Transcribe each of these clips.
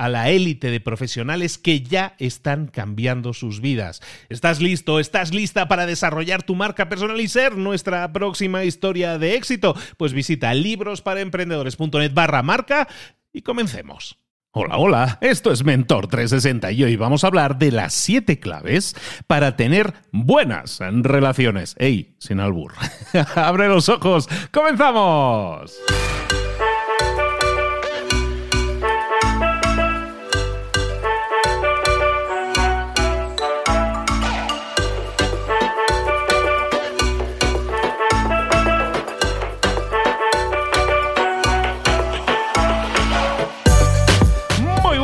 a la élite de profesionales que ya están cambiando sus vidas. ¿Estás listo? ¿Estás lista para desarrollar tu marca personal y ser nuestra próxima historia de éxito? Pues visita librosparaemprendedores.net barra marca y comencemos. Hola, hola, esto es Mentor 360 y hoy vamos a hablar de las 7 claves para tener buenas relaciones. ¡Ey! Sin albur. ¡Abre los ojos! ¡Comenzamos!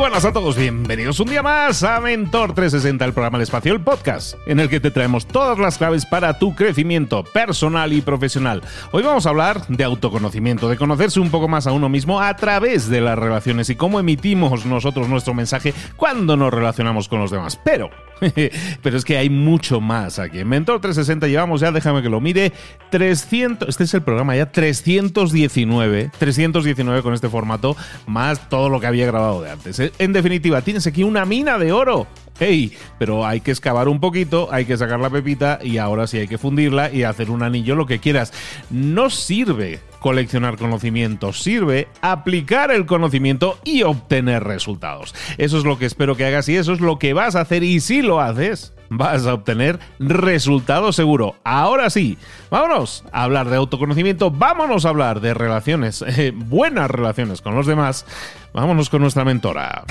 Buenas a todos, bienvenidos un día más a Mentor 360, el programa El Espacio, el podcast, en el que te traemos todas las claves para tu crecimiento personal y profesional. Hoy vamos a hablar de autoconocimiento, de conocerse un poco más a uno mismo a través de las relaciones y cómo emitimos nosotros nuestro mensaje cuando nos relacionamos con los demás. Pero Pero es que hay mucho más aquí. En Mentor 360 llevamos ya, déjame que lo mire, 300, este es el programa ya 319, 319 con este formato, más todo lo que había grabado de antes. En definitiva, tienes aquí una mina de oro. Hey, pero hay que excavar un poquito, hay que sacar la pepita y ahora sí hay que fundirla y hacer un anillo, lo que quieras. No sirve coleccionar conocimiento, sirve aplicar el conocimiento y obtener resultados. Eso es lo que espero que hagas y eso es lo que vas a hacer y si lo haces, vas a obtener resultados seguro. Ahora sí, vámonos a hablar de autoconocimiento, vámonos a hablar de relaciones, eh, buenas relaciones con los demás. Vámonos con nuestra mentora.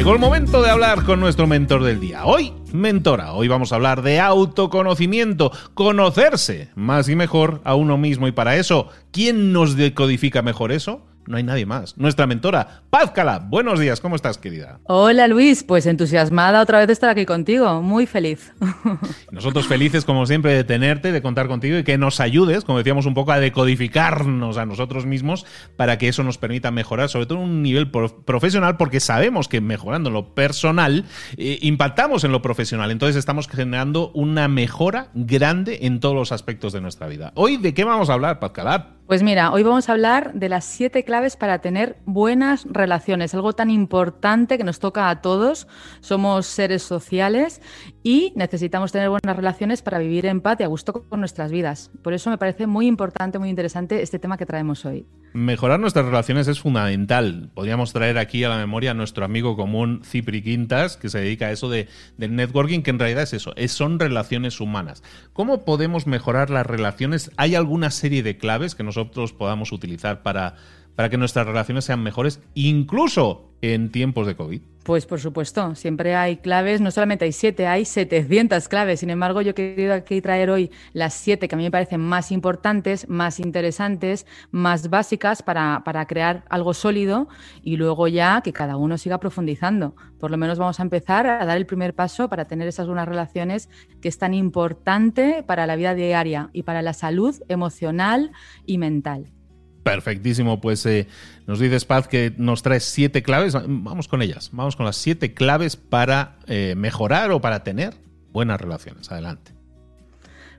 Llegó el momento de hablar con nuestro mentor del día. Hoy, mentora, hoy vamos a hablar de autoconocimiento, conocerse más y mejor a uno mismo. Y para eso, ¿quién nos decodifica mejor eso? No hay nadie más. Nuestra mentora, Paz Calab. Buenos días, ¿cómo estás, querida? Hola, Luis. Pues entusiasmada otra vez de estar aquí contigo. Muy feliz. Nosotros felices, como siempre, de tenerte, de contar contigo y que nos ayudes, como decíamos un poco, a decodificarnos a nosotros mismos para que eso nos permita mejorar, sobre todo en un nivel profesional, porque sabemos que mejorando lo personal, eh, impactamos en lo profesional. Entonces estamos generando una mejora grande en todos los aspectos de nuestra vida. Hoy, ¿de qué vamos a hablar, Paz Calab? Pues mira, hoy vamos a hablar de las siete claves para tener buenas relaciones, algo tan importante que nos toca a todos. Somos seres sociales y necesitamos tener buenas relaciones para vivir en paz y a gusto con nuestras vidas. Por eso me parece muy importante, muy interesante este tema que traemos hoy. Mejorar nuestras relaciones es fundamental. Podríamos traer aquí a la memoria a nuestro amigo común Cipri Quintas, que se dedica a eso de, del networking, que en realidad es eso, es, son relaciones humanas. ¿Cómo podemos mejorar las relaciones? ¿Hay alguna serie de claves que nosotros podamos utilizar para, para que nuestras relaciones sean mejores, incluso en tiempos de COVID? Pues por supuesto, siempre hay claves, no solamente hay siete, hay 700 claves. Sin embargo, yo he querido aquí traer hoy las siete que a mí me parecen más importantes, más interesantes, más básicas para, para crear algo sólido y luego ya que cada uno siga profundizando. Por lo menos vamos a empezar a dar el primer paso para tener esas buenas relaciones que es tan importante para la vida diaria y para la salud emocional y mental. Perfectísimo, pues eh, nos dices Paz que nos traes siete claves, vamos con ellas, vamos con las siete claves para eh, mejorar o para tener buenas relaciones. Adelante.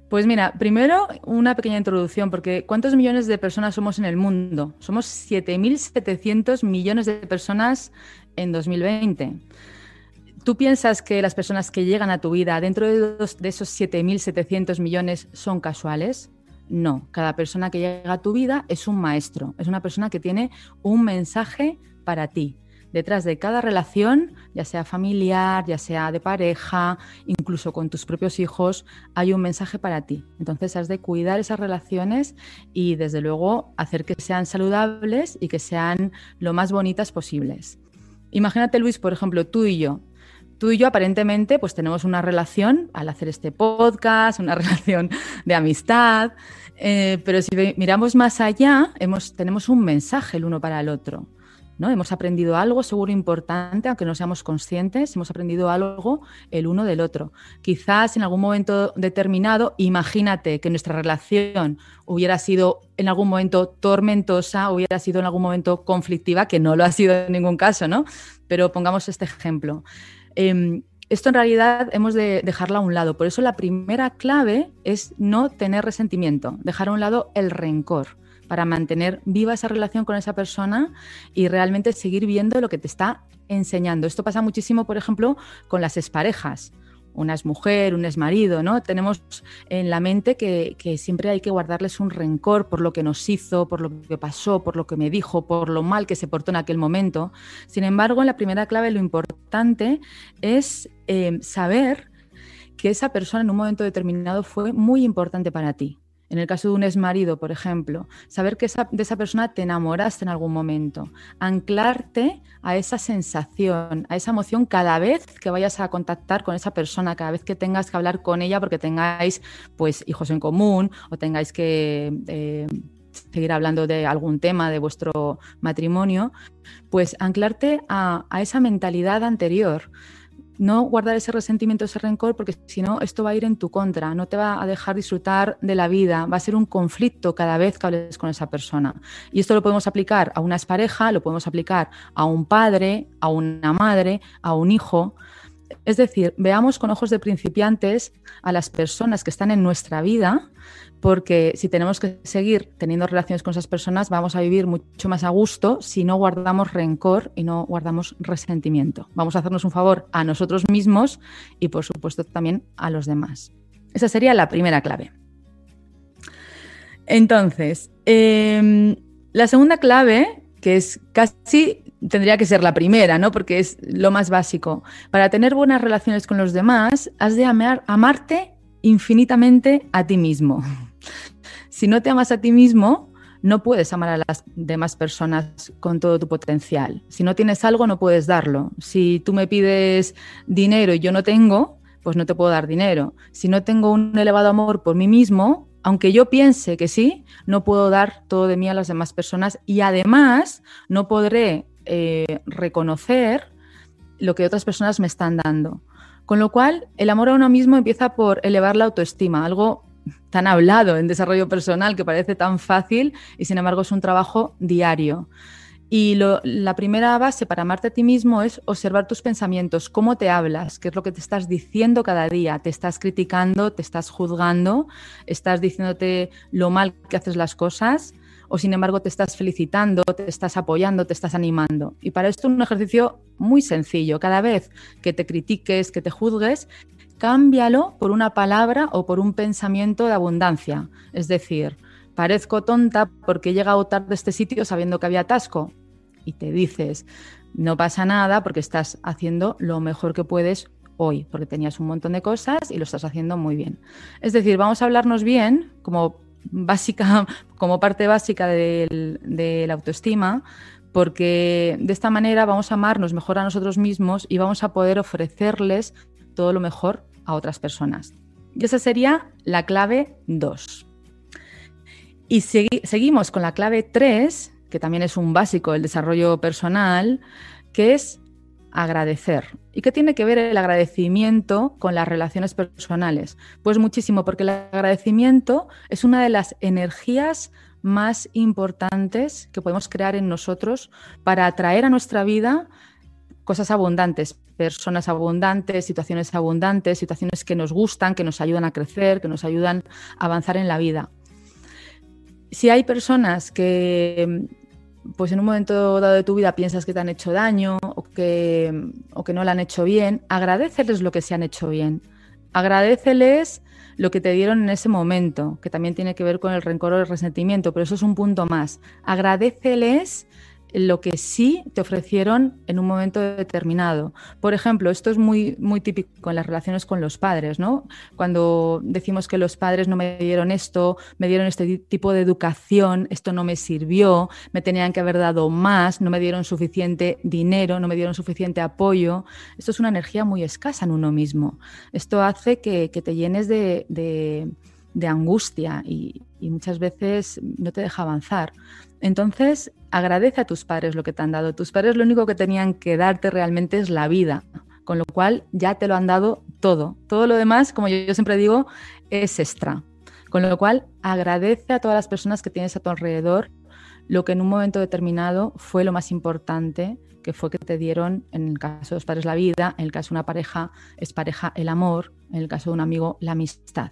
Pues mira, primero una pequeña introducción, porque ¿cuántos millones de personas somos en el mundo? Somos 7.700 millones de personas en 2020. ¿Tú piensas que las personas que llegan a tu vida dentro de, de esos 7.700 millones son casuales? No, cada persona que llega a tu vida es un maestro, es una persona que tiene un mensaje para ti. Detrás de cada relación, ya sea familiar, ya sea de pareja, incluso con tus propios hijos, hay un mensaje para ti. Entonces has de cuidar esas relaciones y desde luego hacer que sean saludables y que sean lo más bonitas posibles. Imagínate, Luis, por ejemplo, tú y yo. Tú y yo aparentemente pues tenemos una relación al hacer este podcast, una relación de amistad, eh, pero si miramos más allá, hemos, tenemos un mensaje el uno para el otro. ¿no? Hemos aprendido algo seguro importante, aunque no seamos conscientes, hemos aprendido algo el uno del otro. Quizás en algún momento determinado, imagínate que nuestra relación hubiera sido en algún momento tormentosa, hubiera sido en algún momento conflictiva, que no lo ha sido en ningún caso, ¿no? Pero pongamos este ejemplo. Em, esto en realidad hemos de dejarlo a un lado. Por eso la primera clave es no tener resentimiento, dejar a un lado el rencor para mantener viva esa relación con esa persona y realmente seguir viendo lo que te está enseñando. Esto pasa muchísimo, por ejemplo, con las exparejas una es mujer, un es marido, ¿no? Tenemos en la mente que, siempre hay que guardarles un rencor por lo que nos hizo, por lo que pasó, por lo que me dijo, por lo mal que se portó en aquel momento. Sin embargo, en la primera clave lo importante es eh, saber que esa persona en un momento determinado fue muy importante para ti. En el caso de un exmarido, por ejemplo, saber que de esa persona te enamoraste en algún momento, anclarte a esa sensación, a esa emoción cada vez que vayas a contactar con esa persona, cada vez que tengas que hablar con ella porque tengáis pues hijos en común o tengáis que eh, seguir hablando de algún tema de vuestro matrimonio, pues anclarte a esa mentalidad anterior no guardar ese resentimiento, ese rencor, porque si no, esto va a ir en tu contra, no te va a dejar disfrutar de la vida, va a ser un conflicto cada vez que hables con esa persona. Y esto lo podemos aplicar a una pareja, lo podemos aplicar a un padre, a una madre, a un hijo. Es decir, veamos con ojos de principiantes a las personas que están en nuestra vida porque si tenemos que seguir teniendo relaciones con esas personas, vamos a vivir mucho más a gusto si no guardamos rencor y no guardamos resentimiento. Vamos a hacernos un favor a nosotros mismos y, por supuesto, también a los demás. Esa sería la primera clave. Entonces, em, la segunda clave, que es casi tendría que ser la primera, ¿no? Porque es lo más básico. Para tener buenas relaciones con los demás, has de amarte infinitamente a ti mismo. Si no te amas a ti mismo, no puedes amar a las demás personas con todo tu potencial. Si no tienes algo, no puedes darlo. Si tú me pides dinero y yo no tengo, pues no te puedo dar dinero. Si no tengo un elevado amor por mí mismo, aunque yo piense que sí, no puedo dar todo de mí a las demás personas y además no podré eh, reconocer lo que otras personas me están dando. Con lo cual, el amor a uno mismo empieza por elevar la autoestima, algo tan hablado en desarrollo personal que parece tan fácil y sin embargo es un trabajo diario. Y la primera base para amarte a ti mismo es observar tus pensamientos, cómo te hablas, qué es lo que te estás diciendo cada día. Te estás criticando, te estás juzgando, estás diciéndote lo mal que haces las cosas o sin embargo te estás felicitando, te estás apoyando, te estás animando. Y para esto un ejercicio muy sencillo. Cada vez que te critiques, que te juzgues, cámbialo por una palabra o por un pensamiento de abundancia. Es decir, parezco tonta porque he llegado tarde a este sitio sabiendo que había atasco. Y te dices, no pasa nada porque estás haciendo lo mejor que puedes hoy, porque tenías un montón de cosas y lo estás haciendo muy bien. Es decir, vamos a hablarnos bien, como básica, como parte básica de la autoestima, porque de esta manera vamos a amarnos mejor a nosotros mismos y vamos a poder ofrecerles todo lo mejor a otras personas. Y esa sería la clave 2. Y seguimos con la clave 3, que también es un básico del desarrollo personal, que es agradecer. ¿Y qué tiene que ver el agradecimiento con las relaciones personales? Pues muchísimo, porque el agradecimiento es una de las energías más importantes que podemos crear en nosotros para atraer a nuestra vida cosas abundantes, personas abundantes, situaciones abundantes, situaciones que nos gustan, que nos ayudan a crecer, que nos ayudan a avanzar en la vida. Si hay personas que pues en un momento dado de tu vida piensas que te han hecho daño o que, o que no le han hecho bien, agradeceles lo que se han hecho bien. Agradeceles lo que te dieron en ese momento, que también tiene que ver con el rencor o el resentimiento, pero eso es un punto más. Agradeceles lo que sí te ofrecieron en un momento determinado. Por ejemplo, esto es muy, muy típico en las relaciones con los padres, ¿no? Cuando decimos que los padres no me dieron esto, me dieron este tipo de educación, esto no me sirvió, me tenían que haber dado más, no me dieron suficiente dinero, no me dieron suficiente apoyo. Esto es una energía muy escasa en uno mismo. Esto hace que, te llenes de, de, angustia y muchas veces no te deja avanzar. Entonces, agradece a tus padres lo que te han dado. Tus padres lo único que tenían que darte realmente es la vida, con lo cual ya te lo han dado todo. Todo lo demás, como yo, siempre digo, es extra. Con lo cual, agradece a todas las personas que tienes a tu alrededor lo que en un momento determinado fue lo más importante, que fue que te dieron, en el caso de los padres, la vida, en el caso de una pareja, es pareja el amor, en el caso de un amigo, la amistad.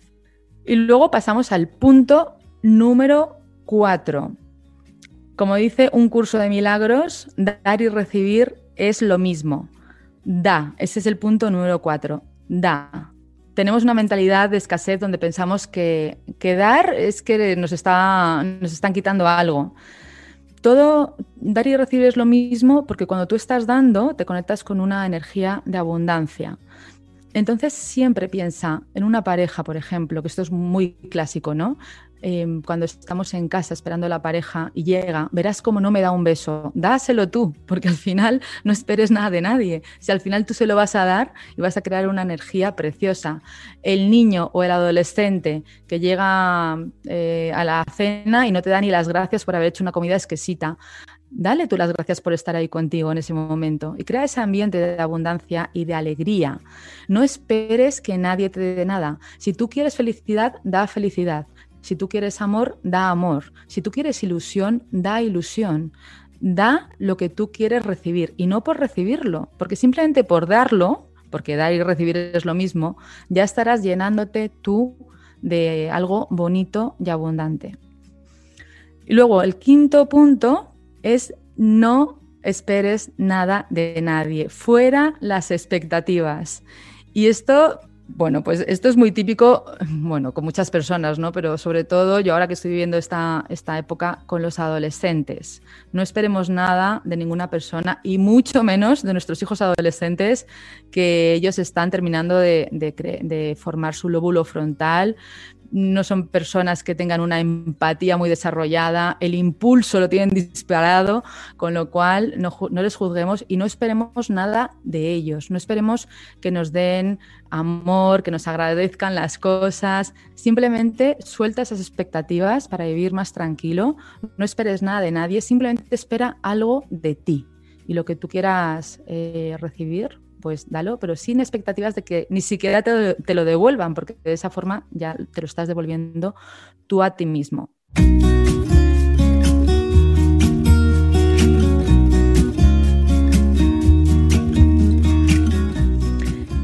Y luego pasamos al punto número cuatro como dice un curso de milagros, dar y recibir es lo mismo. Da, ese es el punto número cuatro. Da. Tenemos una mentalidad de escasez donde pensamos que, dar es que nos, está, nos están quitando algo. Todo dar y recibir es lo mismo porque cuando tú estás dando te conectas con una energía de abundancia. Entonces siempre piensa en una pareja, por ejemplo, que esto es muy clásico, ¿no? Em, cuando estamos en casa esperando a la pareja y llega, verás cómo no me da un beso. Dáselo tú, porque al final no esperes nada de nadie. Si al final tú se lo vas a dar y vas a crear una energía preciosa. El niño o el adolescente que llega eh, a la cena y no te da ni las gracias por haber hecho una comida exquisita. Dale tú las gracias por estar ahí contigo en ese momento y crea ese ambiente de abundancia y de alegría. No esperes que nadie te dé nada. Si tú quieres felicidad, da felicidad. Si tú quieres amor, da amor. Si tú quieres ilusión, da ilusión. Da lo que tú quieres recibir y no por recibirlo, porque simplemente por darlo, porque dar y recibir es lo mismo, ya estarás llenándote tú de algo bonito y abundante. Y luego el quinto punto es no esperes nada de nadie, fuera las expectativas. Y esto bueno, pues esto es muy típico, bueno, con muchas personas, ¿no? Pero sobre todo yo ahora que estoy viviendo esta, esta época con los adolescentes. No esperemos nada de ninguna persona y mucho menos de nuestros hijos adolescentes que ellos están terminando de, de formar su lóbulo frontal, no son personas que tengan una empatía muy desarrollada, el impulso lo tienen disparado, con lo cual no, les juzguemos y no esperemos nada de ellos, no esperemos que nos den amor, que nos agradezcan las cosas, simplemente suelta esas expectativas para vivir más tranquilo, no esperes nada de nadie, simplemente espera algo de ti y lo que tú quieras eh, recibir, pues dalo, pero sin expectativas de que ni siquiera te, lo devuelvan, porque de esa forma ya te lo estás devolviendo tú a ti mismo.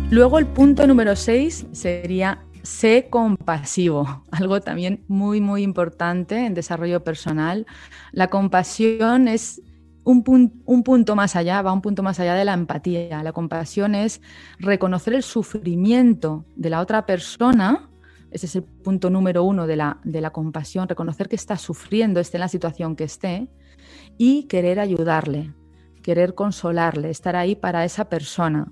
Luego el punto número 6 sería sé compasivo, algo también muy, muy importante en desarrollo personal. La compasión es un, punto más allá, va un punto más allá de la empatía. La compasión es reconocer el sufrimiento de la otra persona. Ese es el punto número uno de la, de la compasión, reconocer que está sufriendo, esté en la situación que esté, y querer ayudarle, querer consolarle, estar ahí para esa persona.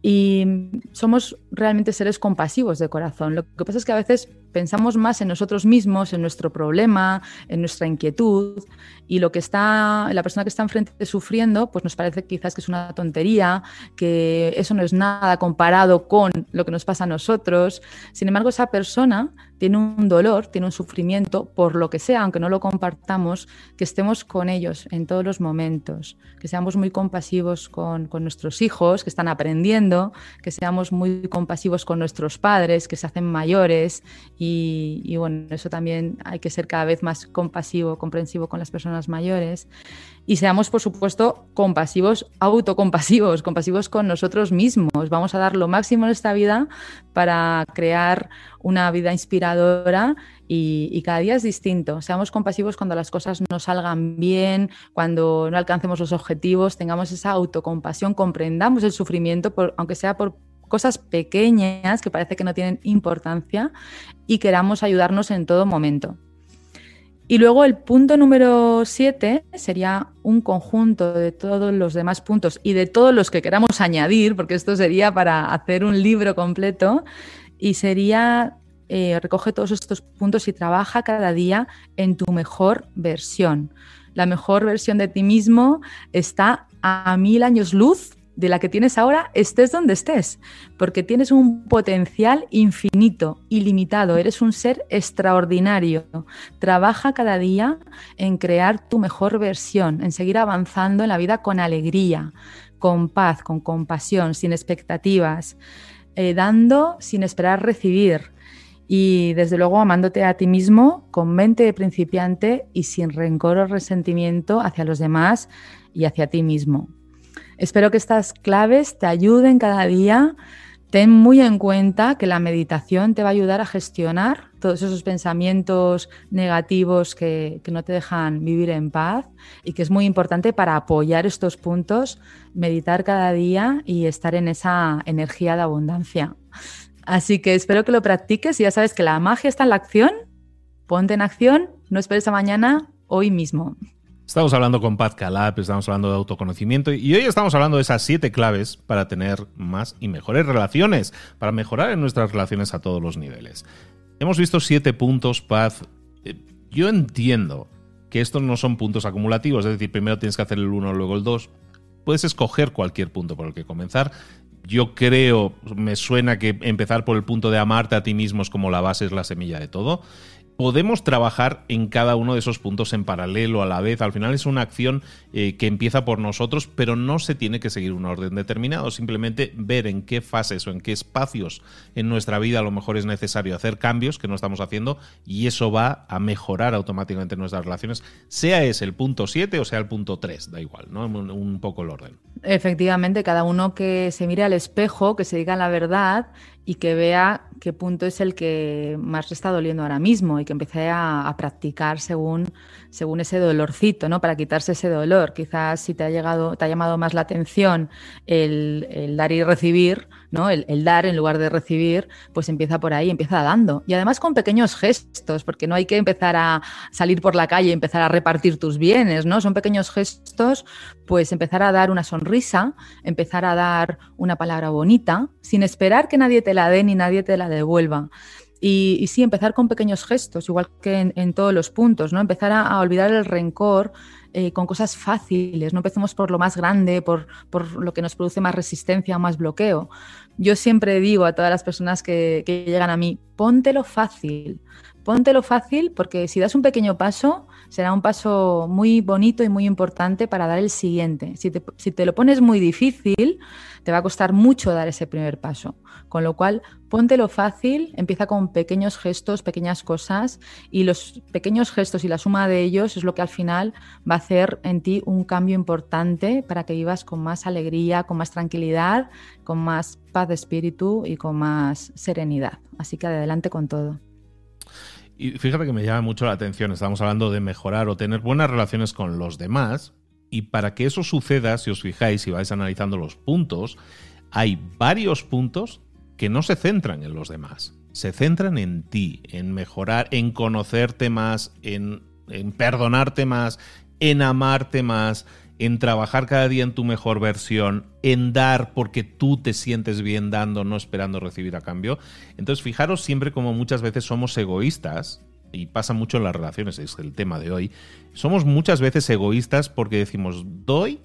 Y somos realmente seres compasivos de corazón. Lo que pasa es que a veces pensamos más en nosotros mismos, en nuestro problema, en nuestra inquietud, y lo que está, la persona que está enfrente sufriendo, pues nos parece quizás que es una tontería, que eso no es nada comparado con lo que nos pasa a nosotros. Sin embargo, esa persona tiene un dolor, tiene un sufrimiento, por lo que sea, aunque no lo compartamos, que estemos con ellos en todos los momentos, que seamos muy compasivos con, nuestros hijos que están aprendiendo, que seamos muy compasivos con nuestros padres que se hacen mayores y, y bueno, eso también hay que ser cada vez más compasivo, comprensivo con las personas mayores y seamos, por supuesto, compasivos, autocompasivos, compasivos con nosotros mismos. Vamos a dar lo máximo en esta vida para crear una vida inspiradora y, cada día es distinto. Seamos compasivos cuando las cosas no salgan bien, cuando no alcancemos los objetivos, tengamos esa autocompasión, comprendamos el sufrimiento, aunque sea por cosas pequeñas que parece que no tienen importancia y queramos ayudarnos en todo momento. Y luego el punto número 7 sería un conjunto de todos los demás puntos y de todos los que queramos añadir, porque esto sería para hacer un libro completo, y sería eh, recoge todos estos puntos y trabaja cada día en tu mejor versión. La mejor versión de ti mismo está a mil años luz de la que tienes ahora, estés donde estés, porque tienes un potencial infinito, ilimitado, eres un ser extraordinario. Trabaja cada día en crear tu mejor versión, en seguir avanzando en la vida con alegría, con paz, con compasión, sin expectativas, eh, dando sin esperar recibir. Y desde luego amándote a ti mismo con mente de principiante y sin rencor o resentimiento hacia los demás y hacia ti mismo. Espero que estas claves te ayuden cada día. Ten muy en cuenta que la meditación te va a ayudar a gestionar todos esos pensamientos negativos que, no te dejan vivir en paz y que es muy importante para apoyar estos puntos, meditar cada día y estar en esa energía de abundancia. Así que espero que lo practiques y ya sabes que la magia está en la acción. Ponte en acción, no esperes a mañana, hoy mismo. Estamos hablando con Pat Calab, estamos hablando de autoconocimiento y hoy estamos hablando de esas siete claves para tener más y mejores relaciones, para mejorar en nuestras relaciones a todos los niveles. Hemos visto siete puntos, Pat. Eh, yo entiendo que estos no son puntos acumulativos, es decir, primero tienes que hacer el uno, luego el dos. Puedes escoger cualquier punto por el que comenzar. Yo creo, me suena que empezar por el punto de amarte a ti mismo es como la base, es la semilla de todo podemos trabajar en cada uno de esos puntos en paralelo a la vez. Al final es una acción eh, que empieza por nosotros, pero no se tiene que seguir un orden determinado. Simplemente ver en qué fases o en qué espacios en nuestra vida a lo mejor es necesario hacer cambios que no estamos haciendo y eso va a mejorar automáticamente nuestras relaciones, sea ese el punto 7 o sea el punto 3, da igual, ¿no? Un, poco el orden. Efectivamente, cada uno que se mire al espejo, que se diga la verdad y que vea qué punto es el que más le está doliendo ahora mismo y que empiece a, practicar según, según ese dolorcito, ¿no? Para quitarse ese dolor. Quizás si te ha llegado, te ha llamado más la atención el, dar y recibir, ¿no? El, dar en lugar de recibir, pues empieza por ahí, empieza dando. Y además con pequeños gestos, porque no hay que empezar a salir por la calle y empezar a repartir tus bienes, ¿no? Son pequeños gestos, pues empezar a dar una sonrisa, empezar a dar una palabra bonita, sin esperar que nadie te la dé ni nadie te la devuelva. Y, sí, empezar con pequeños gestos, igual que en, todos los puntos, ¿no? Empezar a, olvidar el rencor eh, con cosas fáciles, no empecemos por lo más grande, por, por, lo que nos produce más resistencia o más bloqueo. Yo siempre digo a todas las personas que, que llegan a mí, póntelo fácil, póntelo fácil porque si das un pequeño paso, será un paso muy bonito y muy importante para dar el siguiente. Si te, si te lo pones muy difícil, te va a costar mucho dar ese primer paso. Con lo cual, póntelo fácil, empieza con pequeños gestos, pequeñas cosas, y los pequeños gestos y la suma de ellos es lo que al final va a hacer en ti un cambio importante para que vivas con más alegría, con más tranquilidad, con más paz de espíritu y con más serenidad. Así que adelante con todo. Y fíjate que me llama mucho la atención, estamos hablando de mejorar o tener buenas relaciones con los demás, y para que eso suceda, si os fijáis y vais analizando los puntos, hay varios puntos que no se centran en los demás. Se centran en ti, en mejorar, en conocerte más, en, perdonarte más, en amarte más, en trabajar cada día en tu mejor versión, en dar porque tú te sientes bien dando, no esperando recibir a cambio. Entonces, fijaros siempre como muchas veces somos egoístas, y pasa mucho en las relaciones, es el tema de hoy. Somos muchas veces egoístas porque decimos, doy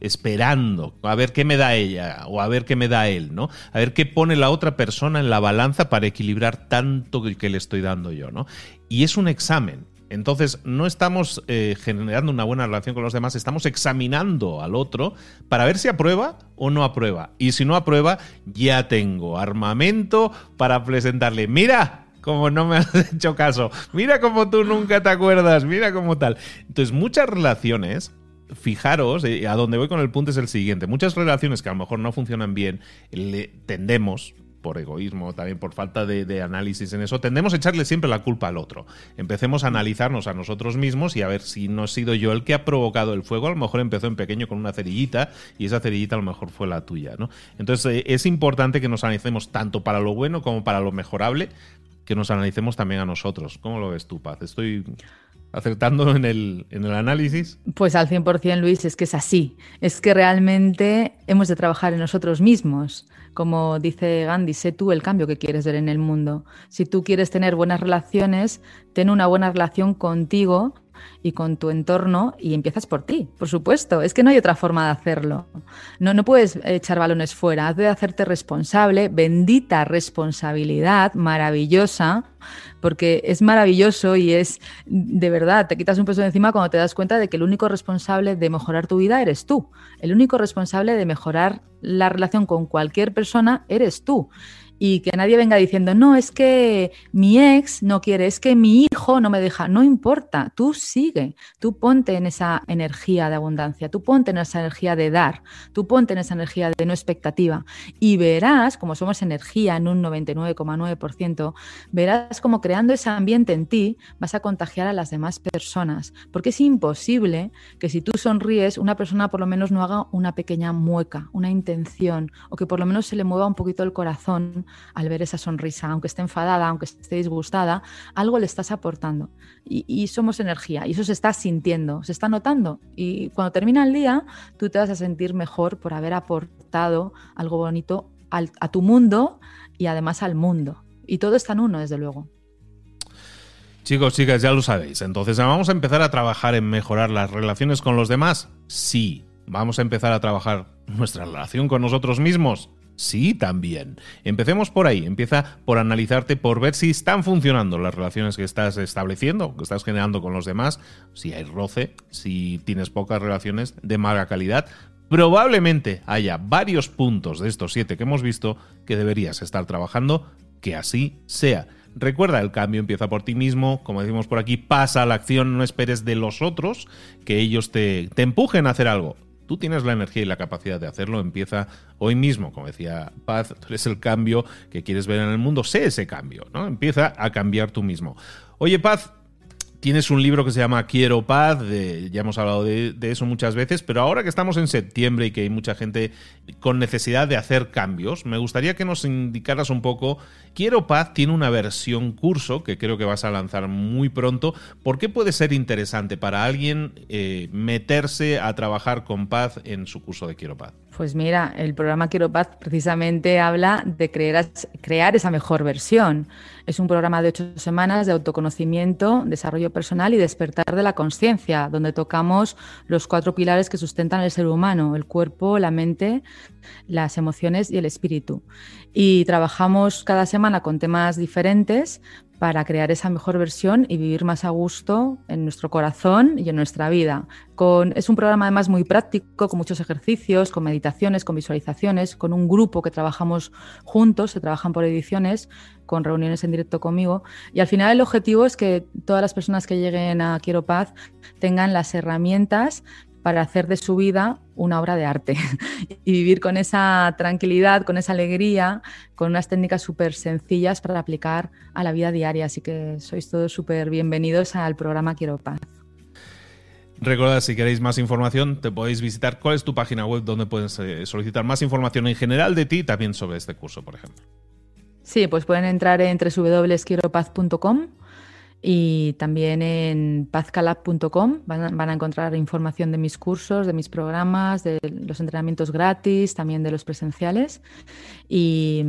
esperando a ver qué me da ella o a ver qué me da él, ¿no? A ver qué pone la otra persona en la balanza para equilibrar tanto que le estoy dando yo, ¿no? Y es un examen. Entonces, no estamos eh, generando una buena relación con los demás, estamos examinando al otro para ver si aprueba o no aprueba. Y si no aprueba, ya tengo armamento para presentarle, mira, como no me has hecho caso, mira como tú nunca te acuerdas, mira como tal. Entonces, muchas relaciones fijaros, eh, a donde voy con el punto es el siguiente. Muchas relaciones que a lo mejor no funcionan bien, le tendemos, por egoísmo, también por falta de, análisis en eso, tendemos a echarle siempre la culpa al otro. Empecemos a analizarnos a nosotros mismos y a ver si no he sido yo el que ha provocado el fuego. A lo mejor empezó en pequeño con una cerillita y esa cerillita a lo mejor fue la tuya. ¿no? Entonces eh, es importante que nos analicemos tanto para lo bueno como para lo mejorable, que nos analicemos también a nosotros. ¿Cómo lo ves tú, Paz? Estoy acertando en el, en el análisis? Pues al 100%, Luis, es que es así. Es que realmente hemos de trabajar en nosotros mismos. Como dice Gandhi, sé tú el cambio que quieres ver en el mundo. Si tú quieres tener buenas relaciones, ten una buena relación contigo y con tu entorno y empiezas por ti, por supuesto. Es que no hay otra forma de hacerlo. No, no puedes echar balones fuera, has de hacerte responsable, bendita responsabilidad, maravillosa, porque es maravilloso y es de verdad, te quitas un peso de encima cuando te das cuenta de que el único responsable de mejorar tu vida eres tú. El único responsable de mejorar la relación con cualquier persona eres tú y que nadie venga diciendo, no, es que mi ex no quiere, es que mi hijo no me deja, no importa, tú sigue, tú ponte en esa energía de abundancia, tú ponte en esa energía de dar, tú ponte en esa energía de no expectativa y verás, como somos energía en un 99,9%, verás como creando ese ambiente en ti vas a contagiar a las demás personas, porque es imposible que si tú sonríes, una persona por lo menos no haga una pequeña mueca, una intención, o que por lo menos se le mueva un poquito el corazón al ver esa sonrisa, aunque esté enfadada, aunque esté disgustada, algo le estás aportando. Y, somos energía, y eso se está sintiendo, se está notando. Y cuando termina el día, tú te vas a sentir mejor por haber aportado algo bonito a tu mundo y además al mundo. Y todo está en uno, desde luego. Chicos, chicas, ya lo sabéis. Entonces, ¿vamos a empezar a trabajar en mejorar las relaciones con los demás? Sí. ¿Vamos a empezar a trabajar nuestra relación con nosotros mismos? Sí, también. Empecemos por ahí. Empieza por analizarte, por ver si están funcionando las relaciones que estás estableciendo, que estás generando con los demás, si hay roce, si tienes pocas relaciones de mala calidad. Probablemente haya varios puntos de estos siete que hemos visto que deberías estar trabajando, que así sea. Recuerda, el cambio empieza por ti mismo, como decimos por aquí, pasa a la acción, no esperes de los otros que ellos te, te empujen a hacer algo. Tú tienes la energía y la capacidad de hacerlo, empieza hoy mismo, como decía Paz, tú eres el cambio que quieres ver en el mundo, sé ese cambio, ¿no? Empieza a cambiar tú mismo. Oye, Paz, Tienes un libro que se llama Quiero Paz, ya hemos hablado de, eso muchas veces, pero ahora que estamos en septiembre y que hay mucha gente con necesidad de hacer cambios, me gustaría que nos indicaras un poco. Quiero Paz tiene una versión curso que creo que vas a lanzar muy pronto. ¿Por qué puede ser interesante para alguien eh, meterse a trabajar con paz en su curso de Quiero Paz? Pues mira, el programa Quiero Paz precisamente habla de crear, crear esa mejor versión. Es un programa de ocho semanas de autoconocimiento, desarrollo personal y despertar de la conciencia, donde tocamos los cuatro pilares que sustentan el ser humano, el cuerpo, la mente, las emociones y el espíritu. Y trabajamos cada semana con temas diferentes para crear esa mejor versión y vivir más a gusto en nuestro corazón y en nuestra vida. Es un programa además muy práctico, con muchos ejercicios, con meditaciones, con visualizaciones, con un grupo que trabajamos juntos, se trabajan por ediciones, con reuniones en directo conmigo. Y al final el objetivo es que todas las personas que lleguen a Quiero Paz tengan las herramientas para hacer de su vida una obra de arte y vivir con esa tranquilidad, con esa alegría, con unas técnicas súper sencillas para aplicar a la vida diaria. Así que sois todos súper bienvenidos al programa Quiero Paz. Recordad, si queréis más información, te podéis visitar cuál es tu página web donde puedes eh, solicitar más información en general de ti, también sobre este curso, por ejemplo. Sí, pues pueden entrar en www.quieropaz.com Y también en pazcalab.com van, a encontrar información de mis cursos, de mis programas, de los entrenamientos gratis, también de los presenciales. Y,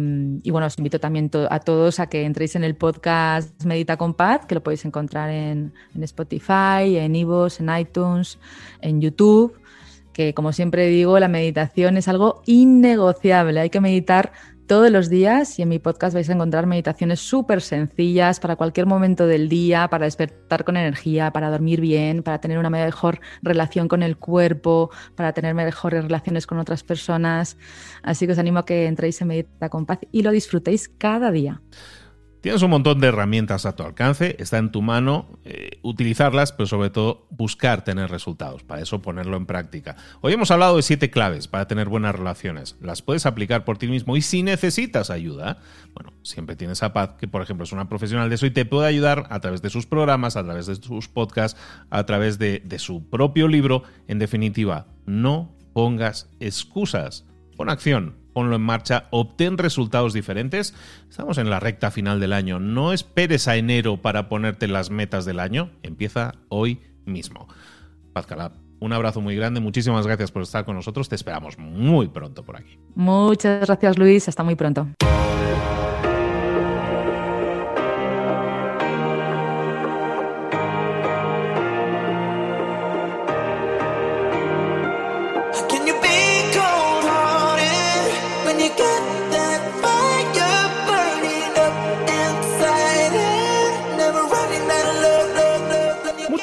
bueno, os invito también a todos a que entréis en el podcast Medita con Paz, que lo podéis encontrar en, en Spotify, en Ivos, en iTunes, en YouTube que como siempre digo, la meditación es algo innegociable. Hay que meditar todos los días y en mi podcast vais a encontrar meditaciones súper sencillas para cualquier momento del día, para despertar con energía, para dormir bien, para tener una mejor relación con el cuerpo, para tener mejores relaciones con otras personas. Así que os animo a que entréis en Medita con Paz y lo disfrutéis cada día. Tienes un montón de herramientas a tu alcance, está en tu mano eh, utilizarlas, pero sobre todo buscar tener resultados, para eso ponerlo en práctica. Hoy hemos hablado de siete claves para tener buenas relaciones. Las puedes aplicar por ti mismo y si necesitas ayuda, bueno, siempre tienes a Paz, que por ejemplo es una profesional de eso y te puede ayudar a través de sus programas, a través de sus podcasts, a través de, de su propio libro. En definitiva, no pongas excusas, pon acción ponlo en marcha, obtén resultados diferentes. Estamos en la recta final del año. No esperes a enero para ponerte las metas del año. Empieza hoy mismo. Paz Calab, un abrazo muy grande. Muchísimas gracias por estar con nosotros. Te esperamos muy pronto por aquí. Muchas gracias, Luis. Hasta muy pronto. get